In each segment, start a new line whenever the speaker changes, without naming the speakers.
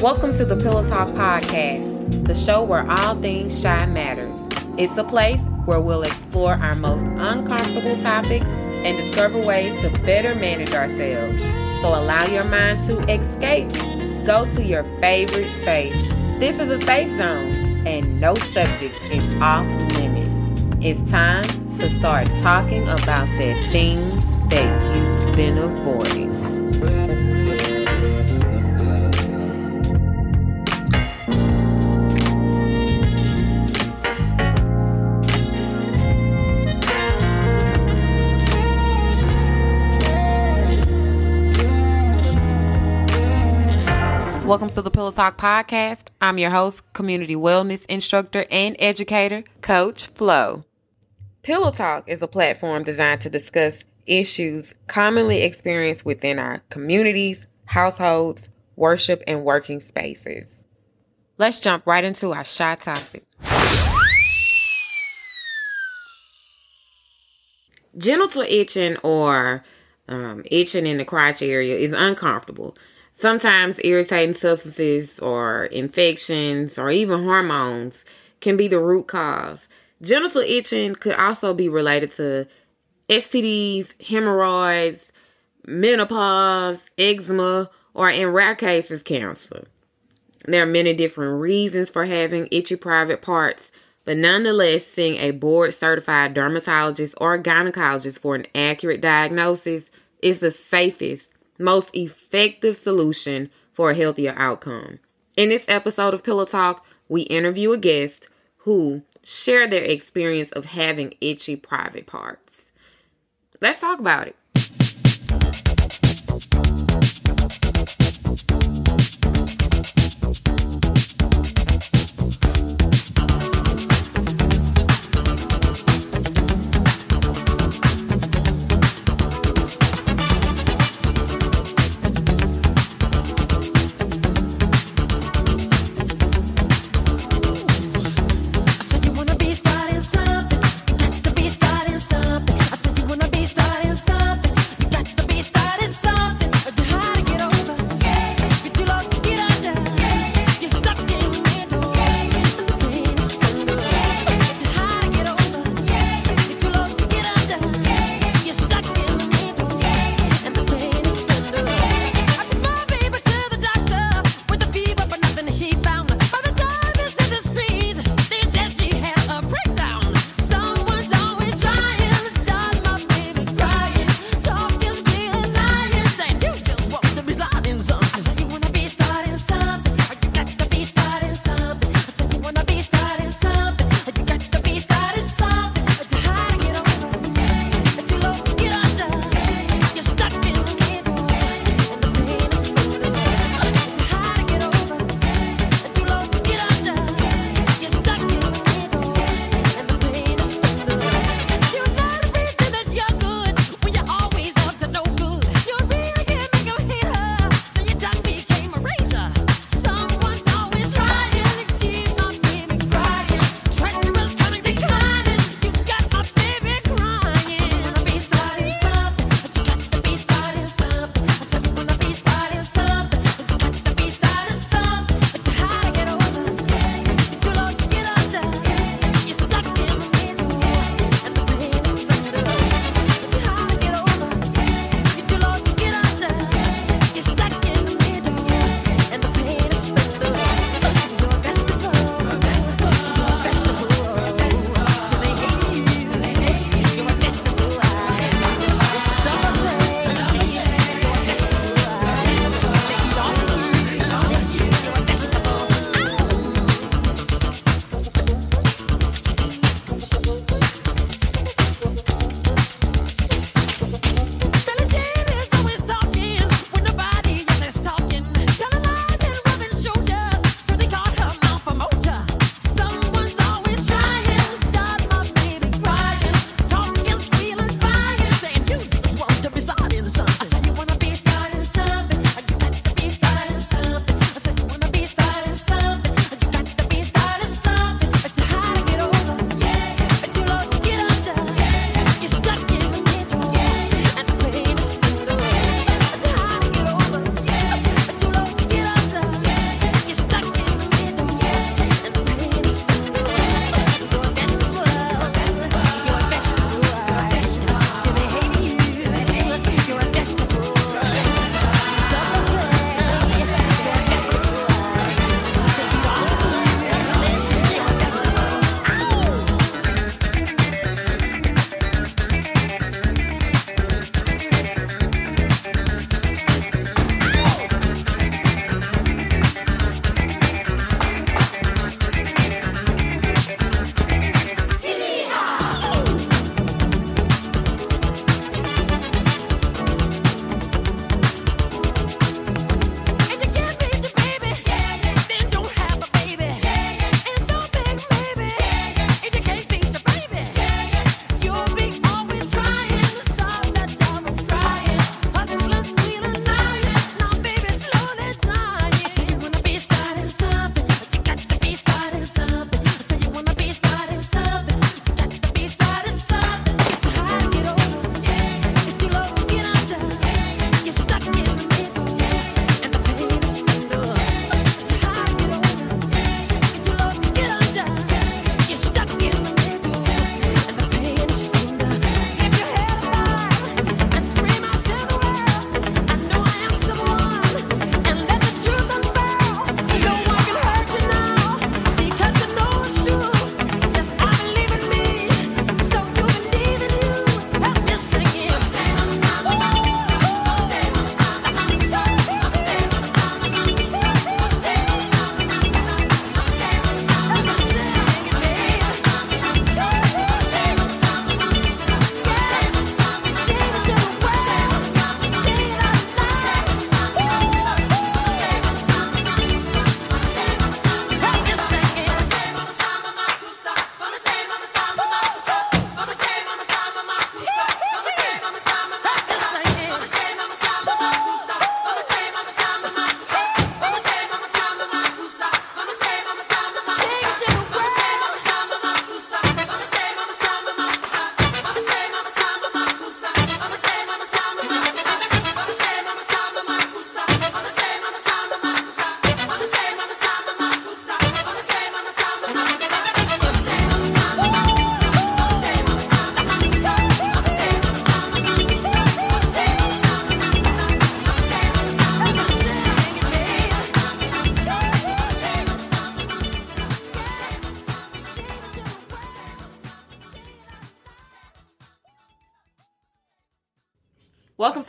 Welcome to the Pillow Talk Podcast, the show where all things shy matters. It's a place where we'll explore our most uncomfortable topics and discover ways to better manage ourselves. So allow your mind to escape. Go to your favorite space. This is a safe zone, and no subject is off limit. It's time to start talking about that thing that you've been avoiding. Welcome to the Pillow Talk Podcast. I'm your host, community wellness instructor and educator, Coach Flo. Pillow Talk is a platform designed to discuss issues commonly experienced within our communities, households, worship, and working spaces. Let's jump right into our shy topic. Genital itching or um, itching in the crotch area is uncomfortable Sometimes irritating substances or infections or even hormones can be the root cause. Genital itching could also be related to STDs, hemorrhoids, menopause, eczema, or in rare cases, cancer. There are many different reasons for having itchy private parts, but nonetheless, seeing a board certified dermatologist or gynecologist for an accurate diagnosis is the safest most effective solution for a healthier outcome. In this episode of Pillow Talk, we interview a guest who share their experience of having itchy private parts. Let's talk about it.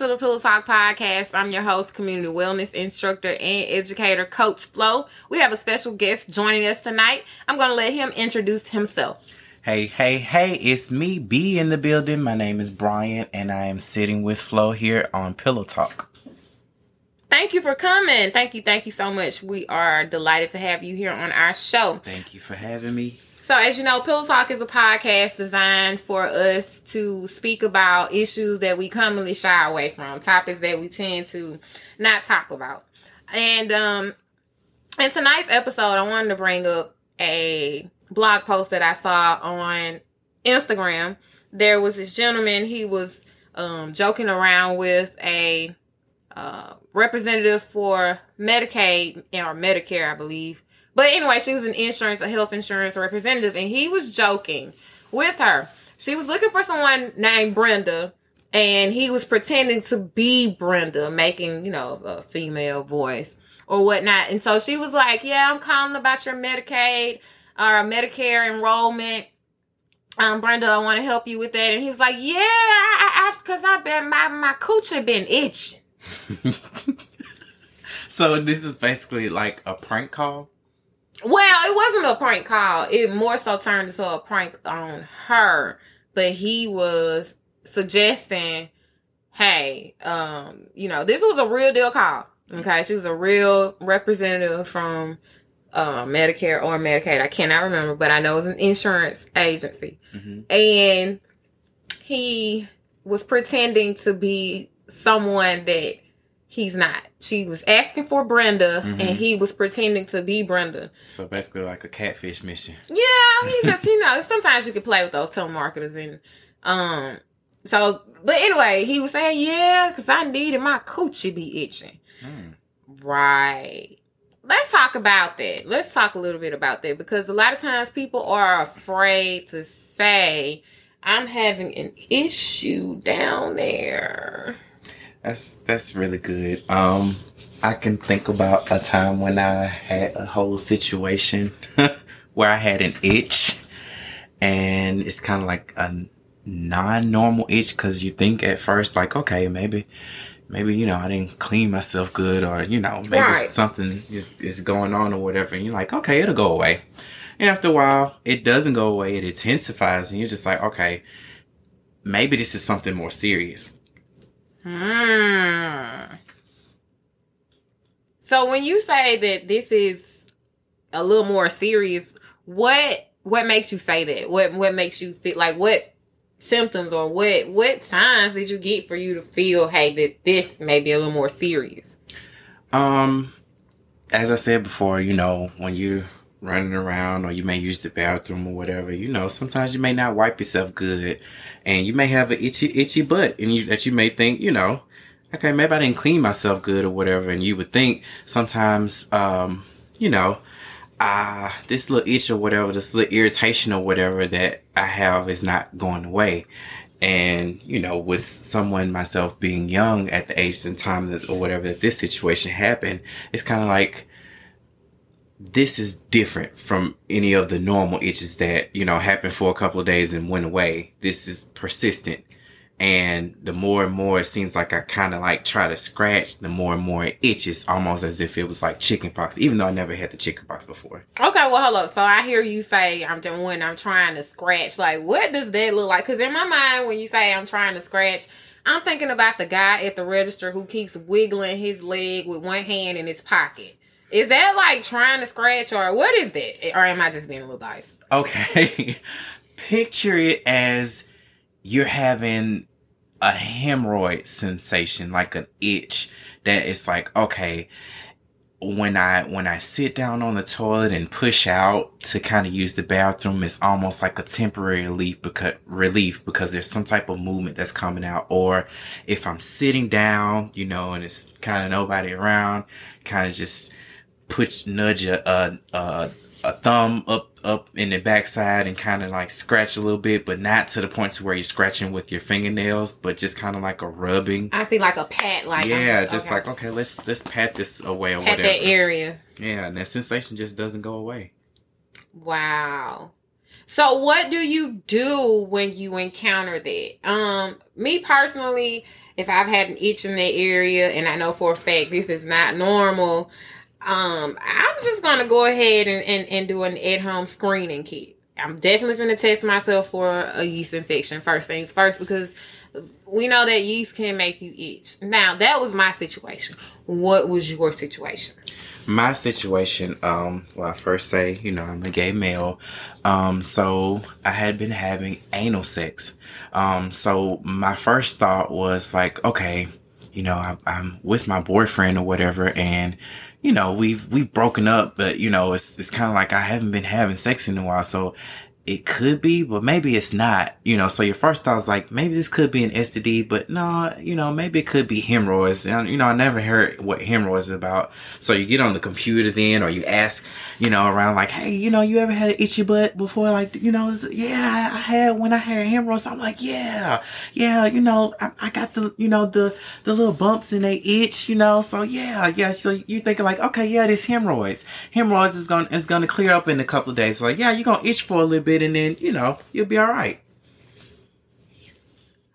To the Pillow Talk Podcast. I'm your host, community wellness instructor and educator, Coach Flo. We have a special guest joining us tonight. I'm going to let him introduce himself.
Hey, hey, hey, it's me, B in the building. My name is Brian, and I am sitting with Flo here on Pillow Talk.
Thank you for coming. Thank you, thank you so much. We are delighted to have you here on our show.
Thank you for having me.
So, as you know, Pillow Talk is a podcast designed for us to speak about issues that we commonly shy away from, topics that we tend to not talk about. And um, in tonight's episode, I wanted to bring up a blog post that I saw on Instagram. There was this gentleman, he was um, joking around with a uh, representative for Medicaid or Medicare, I believe but anyway, she was an insurance, a health insurance representative, and he was joking with her. She was looking for someone named Brenda, and he was pretending to be Brenda, making, you know, a female voice or whatnot. And so she was like, Yeah, I'm calling about your Medicaid or Medicare enrollment. Um, Brenda, I want to help you with that. And he was like, Yeah, I, I, cause I've been, my, my coochie been itching.
so this is basically like a prank call?
Well, it wasn't a prank call. It more so turned into a prank on her. But he was suggesting, hey, um, you know, this was a real deal call. Okay, she was a real representative from uh, Medicare or Medicaid. I cannot remember, but I know it was an insurance agency. Mm-hmm. And he was pretending to be someone that he's not. She was asking for Brenda, mm-hmm. and he was pretending to be Brenda.
So basically, like a catfish mission.
Yeah, he just you know sometimes you can play with those telemarketers and um. So, but anyway, he was saying, yeah, because I needed my coochie be itching. Mm. Right. Let's talk about that. Let's talk a little bit about that because a lot of times people are afraid to say, I'm having an issue down there.
That's that's really good. Um, I can think about a time when I had a whole situation where I had an itch, and it's kind of like a non-normal itch because you think at first like, okay, maybe, maybe you know I didn't clean myself good, or you know maybe right. something is is going on or whatever, and you're like, okay, it'll go away. And after a while, it doesn't go away. It intensifies, and you're just like, okay, maybe this is something more serious.
Hmm. So when you say that this is a little more serious, what what makes you say that? What what makes you feel like what symptoms or what what signs did you get for you to feel hey that this may be a little more serious?
Um as I said before, you know, when you running around or you may use the bathroom or whatever, you know, sometimes you may not wipe yourself good and you may have an itchy, itchy butt and you, that you may think, you know, okay, maybe I didn't clean myself good or whatever. And you would think sometimes, um, you know, ah, uh, this little itch or whatever, this little irritation or whatever that I have is not going away. And, you know, with someone, myself being young at the age and time that, or whatever that this situation happened, it's kind of like, this is different from any of the normal itches that, you know, happen for a couple of days and went away. This is persistent. And the more and more it seems like I kind of like try to scratch, the more and more it itches almost as if it was like chickenpox, even though I never had the chickenpox before.
Okay, well, hold up. So I hear you say I'm when I'm trying to scratch. Like, what does that look like? Because in my mind, when you say I'm trying to scratch, I'm thinking about the guy at the register who keeps wiggling his leg with one hand in his pocket. Is that like trying to scratch or what is that? Or am I just being a little biased?
Okay. Picture it as you're having a hemorrhoid sensation, like an itch that it's like, okay, when I when I sit down on the toilet and push out to kind of use the bathroom, it's almost like a temporary relief because relief because there's some type of movement that's coming out. Or if I'm sitting down, you know, and it's kind of nobody around, kind of just put nudge a, a, a, a thumb up up in the backside and kind of like scratch a little bit, but not to the point to where you're scratching with your fingernails, but just kind of like a rubbing.
I see like a pat, like
yeah, just okay. like okay, let's let's pat this away or
pat
whatever.
that area.
Yeah, and that sensation just doesn't go away.
Wow. So what do you do when you encounter that? Um, me personally, if I've had an itch in that area and I know for a fact this is not normal, um, I'm just gonna go ahead and, and, and do an at home screening kit. I'm definitely gonna test myself for a yeast infection first things first because we know that yeast can make you itch. Now that was my situation. What was your situation?
My situation, um, well, I first say, you know, I'm a gay male. Um, so I had been having anal sex. Um, so my first thought was like, okay, you know, I, I'm with my boyfriend or whatever, and you know, we've we've broken up, but you know, it's it's kind of like I haven't been having sex in a while, so it could be, but maybe it's not, you know, so your first thought is like, maybe this could be an STD, but no, you know, maybe it could be hemorrhoids. And, you know, I never heard what hemorrhoids is about. So you get on the computer then, or you ask, you know, around like, hey, you know, you ever had an itchy butt before? Like, you know, yeah, I had when I had hemorrhoids. I'm like, yeah, yeah, you know, I, I got the, you know, the, the little bumps and they itch, you know, so yeah, yeah. So you're thinking like, okay, yeah, this hemorrhoids. Hemorrhoids is going, to is going to clear up in a couple of days. So like, yeah, you're going to itch for a little bit bit and then, you know, you'll be all right.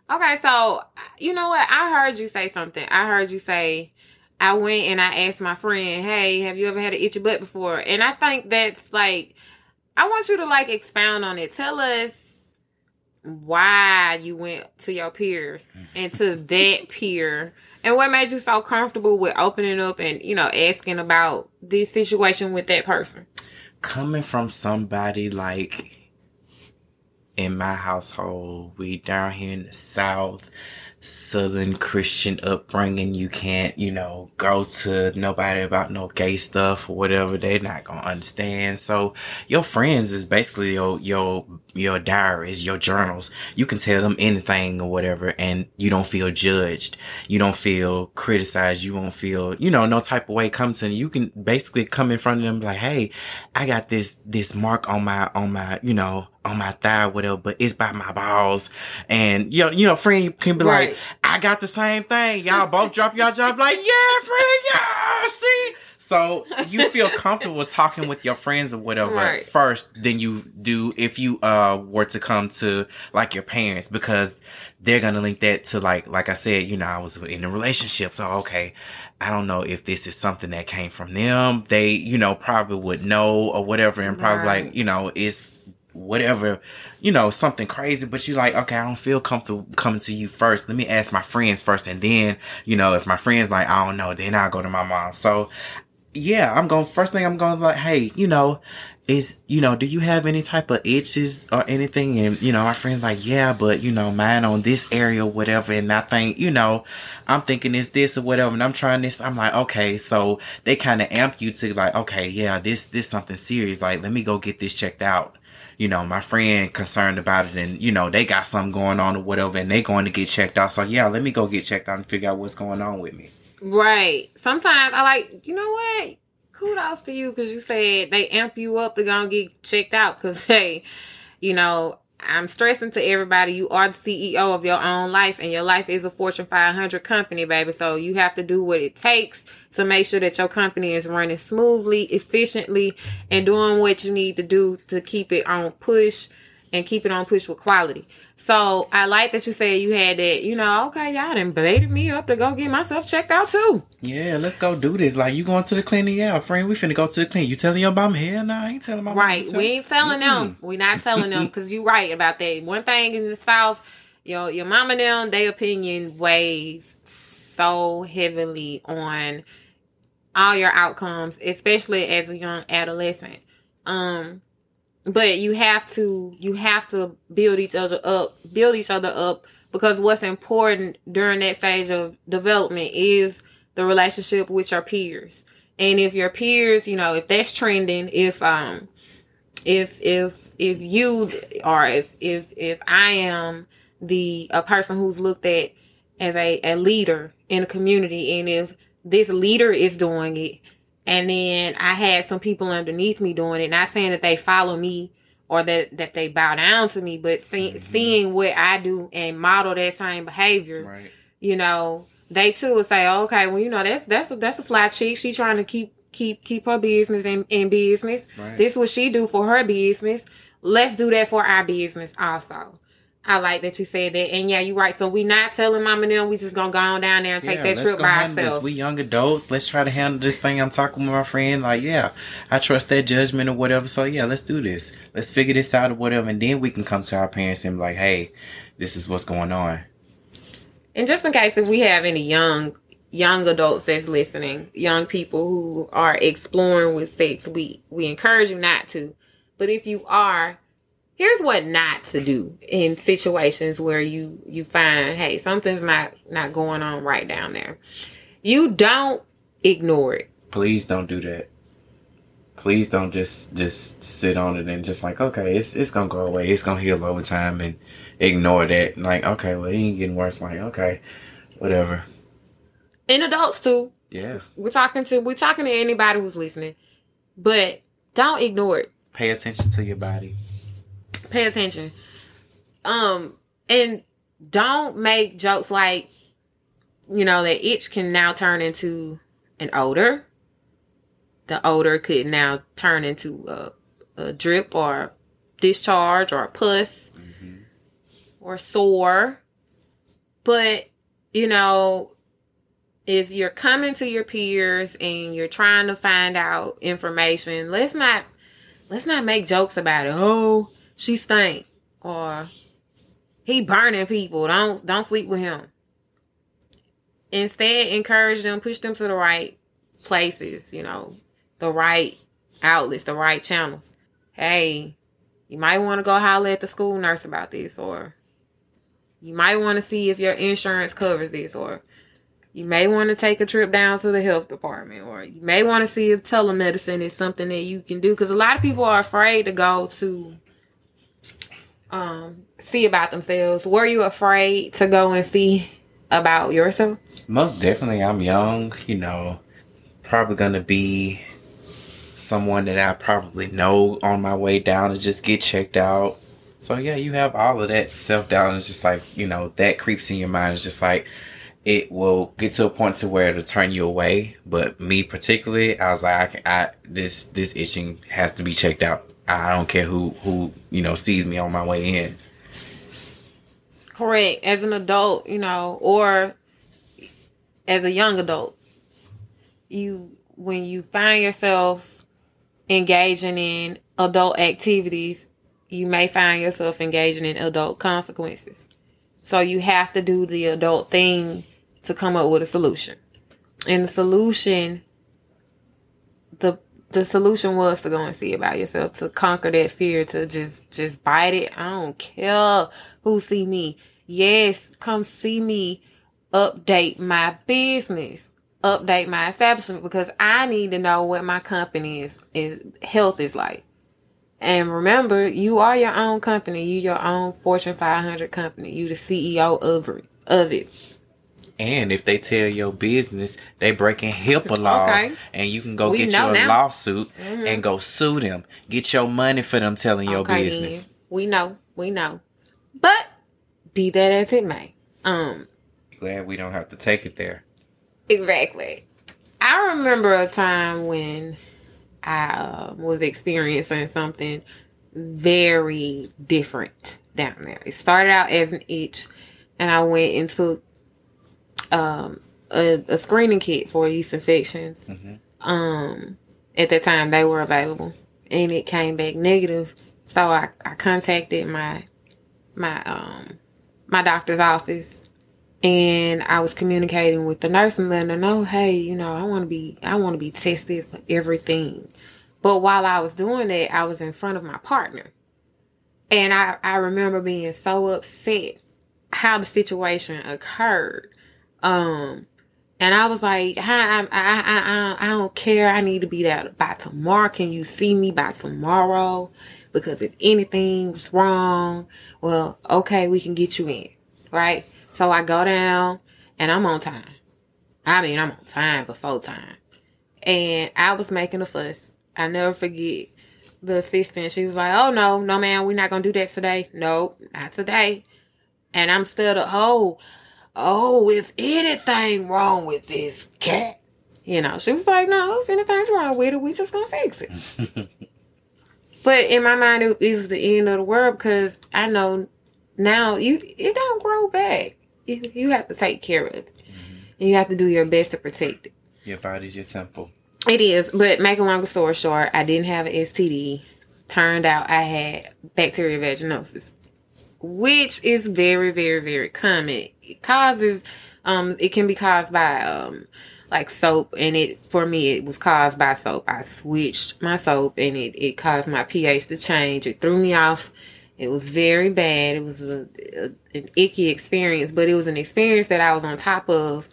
Okay, so you know what? I heard you say something. I heard you say I went and I asked my friend, "Hey, have you ever had an itchy butt before?" And I think that's like I want you to like expound on it. Tell us why you went to your peers mm-hmm. and to that peer and what made you so comfortable with opening up and, you know, asking about this situation with that person.
Coming from somebody like in my household, we down here in the South, Southern Christian upbringing. You can't, you know, go to nobody about no gay stuff or whatever. They're not gonna understand. So your friends is basically your your your diaries, your journals. You can tell them anything or whatever, and you don't feel judged. You don't feel criticized. You won't feel, you know, no type of way comes to you. can basically come in front of them like, hey, I got this this mark on my on my, you know on my thigh, whatever, but it's by my balls. And you know, you know, friend can be right. like, I got the same thing. Y'all both drop y'all job like, yeah, friend, yeah, see. So you feel comfortable talking with your friends or whatever right. first than you do if you uh were to come to like your parents because they're gonna link that to like like I said, you know, I was in a relationship, so okay, I don't know if this is something that came from them. They, you know, probably would know or whatever, and probably right. like, you know, it's whatever, you know, something crazy, but you're like, okay, I don't feel comfortable coming to you first. Let me ask my friends first. And then, you know, if my friends like, I don't know, then I'll go to my mom. So yeah, I'm going, first thing I'm going like, hey, you know, is, you know, do you have any type of itches or anything? And, you know, my friend's like, yeah, but, you know, mine on this area or whatever. And I think, you know, I'm thinking it's this or whatever. And I'm trying this. I'm like, okay. So they kind of amp you to like, okay, yeah, this, this something serious. Like, let me go get this checked out you know, my friend concerned about it and, you know, they got something going on or whatever and they going to get checked out. So yeah, let me go get checked out and figure out what's going on with me.
Right. Sometimes I like, you know what? Kudos to you because you said they amp you up to go get checked out because, hey, you know, I'm stressing to everybody, you are the CEO of your own life and your life is a Fortune 500 company, baby. So you have to do what it takes to make sure that your company is running smoothly, efficiently, and doing what you need to do to keep it on push and keep it on push with quality. So I like that you said you had that, you know, okay, y'all done baited me up to go get myself checked out too.
Yeah, let's go do this. Like you going to the clinic, yeah, friend, we finna go to the clinic. You telling your mom here? Nah, I ain't telling my
Right. we ain't telling mm-hmm. them. We not telling them because you right about that. One thing in the South, your your mom and them, their opinion weighs so heavily on all your outcomes, especially as a young adolescent. Um, but you have to you have to build each other up build each other up because what's important during that stage of development is the relationship with your peers. And if your peers you know if that's trending if um if if if you or if if if i am the a person who's looked at as a, a leader in a community and if this leader is doing it and then I had some people underneath me doing it. Not saying that they follow me or that, that they bow down to me, but see, mm-hmm. seeing what I do and model that same behavior, right. you know, they too would say, oh, okay, well, you know, that's, that's a, that's a fly chick. She trying to keep, keep, keep her business in, in business. Right. This what she do for her business. Let's do that for our business also. I like that you said that. And yeah, you're right. So we not telling mom and them we just gonna go on down there and take
Yeah,
that trip by ourselves.
We young adults. Let's try to handle this thing. I'm talking with my friend. Like, yeah, I trust their judgment or whatever. So yeah, let's do this. Let's figure this out or whatever, and then we can come to our parents and be like, hey, this is what's going on.
And just in case if we have any young young adults that's listening, young people who are exploring with sex, we we encourage you not to. But if you are, here's what not to do in situations where you you find, hey, something's not not going on right down there. You don't ignore it.
Please don't do that. Please don't just just sit on it and just like, okay, it's it's gonna go away. It's gonna heal over time and ignore that. Like, okay, well, it ain't getting worse. Like, okay, whatever.
And adults too.
Yeah.
We're talking to we're talking to anybody who's listening. But don't ignore it.
Pay attention to your body.
Pay attention. Um, and don't make jokes like, you know, that itch can now turn into an odor. The odor could now turn into a, a drip or discharge or a pus or sore. But, you know, if you're coming to your peers and you're trying to find out information, let's not let's not make jokes about it. Oh, she stank or he burning people. Don't don't sleep with him. Instead, encourage them, push them to the right places, you know, the right outlets, the right channels. Hey, you might want to go holler at the school nurse about this, or you might want to see if your insurance covers this, or you may want to take a trip down to the health department, or you may want to see if telemedicine is something that you can do. Because a lot of people are afraid to go to um, see about themselves. Were you afraid to go and see about yourself?
Most definitely, I'm young, you know, probably gonna be someone that I probably know on my way down to just get checked out. So yeah, you have all of that self doubt, it's just like you know that creeps in your mind. It's just like it will get to a point to where it'll turn you away. But me particularly, I was like, I, I this this itching has to be checked out. I don't care who who you know sees me on my way in.
Correct. As an adult, you know, or as a young adult, you when you find yourself engaging in adult activities, you may find yourself engaging in adult consequences. So you have to do the adult thing to come up with a solution. And the solution the the solution was to go and see about yourself, to conquer that fear, to just just bite it. I don't care who see me. Yes, come see me update my business, update my establishment because I need to know what my company is, is health is like. And remember, you are your own company. You your own Fortune 500 company. You the CEO of it. Of it.
And if they tell your business they breaking HIPAA laws,
Okay.
and you can go
We
get you a
now. Mm-hmm.
lawsuit and go sue them, get your money for them telling your
Okay,
business.
then. We know. We know. But be that as it may. Um,
Glad we don't have to take it there.
Exactly. I remember a time when I uh, was experiencing something very different down there. It started out as an itch, and I went and took um, a, a screening kit for yeast infections. Um, at that time, they were available, and it came back negative. So I, I contacted my my um my doctor's office and I was communicating with the nurse and letting her know, hey, you know, I want to be, I want to be tested for everything. But while I was doing that, I was in front of my partner, and I I remember being so upset how the situation occurred. Um, and I was like, I, I, I, I, I don't care. I need to be there by tomorrow. Can you see me by tomorrow? Because if anything's wrong, well, okay, we can get you in, right? So I go down and I'm on time. I mean, I'm on time before time. And I was making a fuss. I never forget the assistant. She was like, oh, no, no, man, we're not going to do that today. Nope, not today. And I'm still the, oh, oh, if anything wrong with this cat, you know, she was like, no, if anything's wrong with it, we just gonna fix it. but in my mind, it, was the end of the world because I know now you it don't grow back. You, you have to take care of it. And you have to do your best to protect it.
Your body's your temple.
It is, but make a longer story short, I didn't have an STD. Turned out I had bacterial vaginosis, which is very, very, very common. It causes, um, it can be caused by, um, like soap and it for me it was caused by soap. I switched my soap and it, it caused my ph to change. It threw me off. It was very bad. It was a, a, an icky experience but it was an experience that i was on top of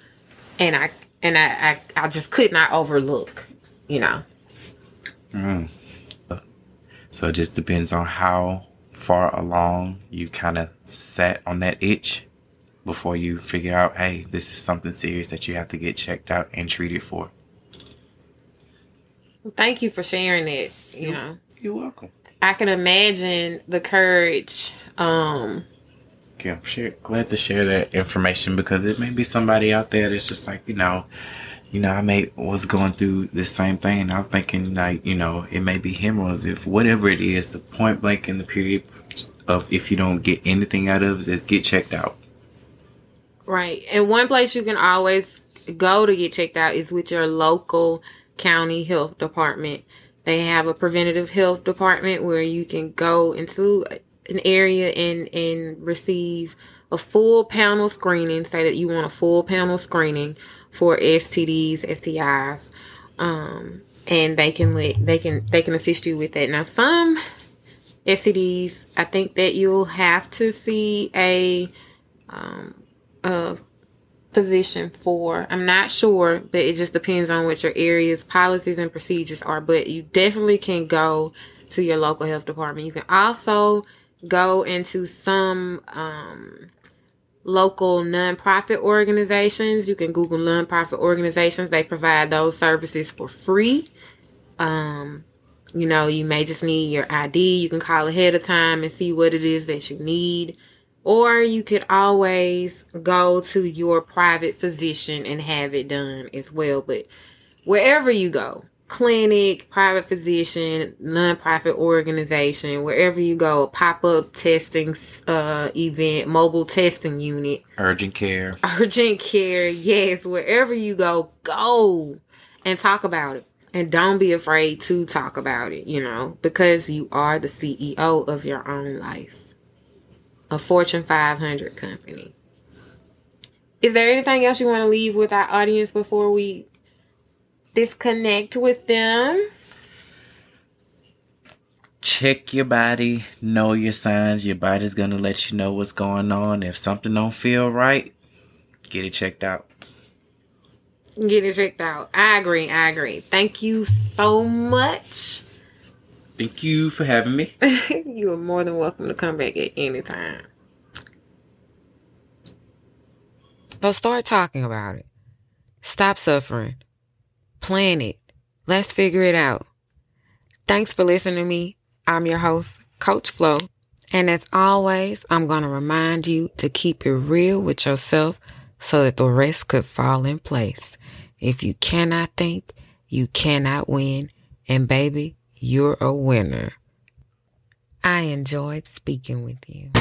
and i and i i, I just could not overlook you know?
Mm. So it just depends on how far along you kind of sat on that itch before you figure out, hey, this is something serious that you have to get checked out and treated for.
thank you for sharing it. you know
You're welcome.
i can imagine the courage um
Yeah, I'm sure, glad to share that information because it may be somebody out there that's just like, you know, you know, I may was going through the same thing. And I'm thinking like, you know, it may be hemorrhoids. If whatever it is, the point blank in the period of if you don't get anything out of it, is get checked out.
Right. And one place you can always go to get checked out is with your local county health department. They have a preventative health department where you can go into an area and, and receive a full panel screening. Say that you want a full panel screening for STDs, STIs. Um, and they can let, they can, they can assist you with that. Now some STDs, I think that you'll have to see a, a physician for. I'm not sure, but it just depends on what your area's policies and procedures are. But you definitely can go to your local health department. You can also go into some um, local nonprofit organizations. You can Google nonprofit organizations. They provide those services for free. Um, you know, you may just need your ID. You can call ahead of time and see what it is that you need. Or you could always go to your private physician and have it done as well. But wherever you go, clinic, private physician, nonprofit organization, wherever you go, pop up testing uh, event, mobile testing unit,
Urgent care.
urgent care, yes, wherever you go, go and talk about it. And don't be afraid to talk about it, you know, because you are the CEO of your own life. A Fortune 500 company. Is there anything else you want to leave with our audience before we disconnect with them?
Check your body, know your signs. Your body's gonna let you know what's going on. If something don't feel right, get it checked out.
Get it checked out. I agree. I agree. Thank you so much.
Thank you for having me.
you are more than welcome to come back at any time. So start talking about it. Stop suffering. Plan it. Let's figure it out. Thanks for listening to me. I'm your host, Coach Flo. And as always, I'm going to remind you to keep it real with yourself so that the rest could fall in place. If you cannot think, you cannot win. And baby, you're a winner. I enjoyed speaking with you.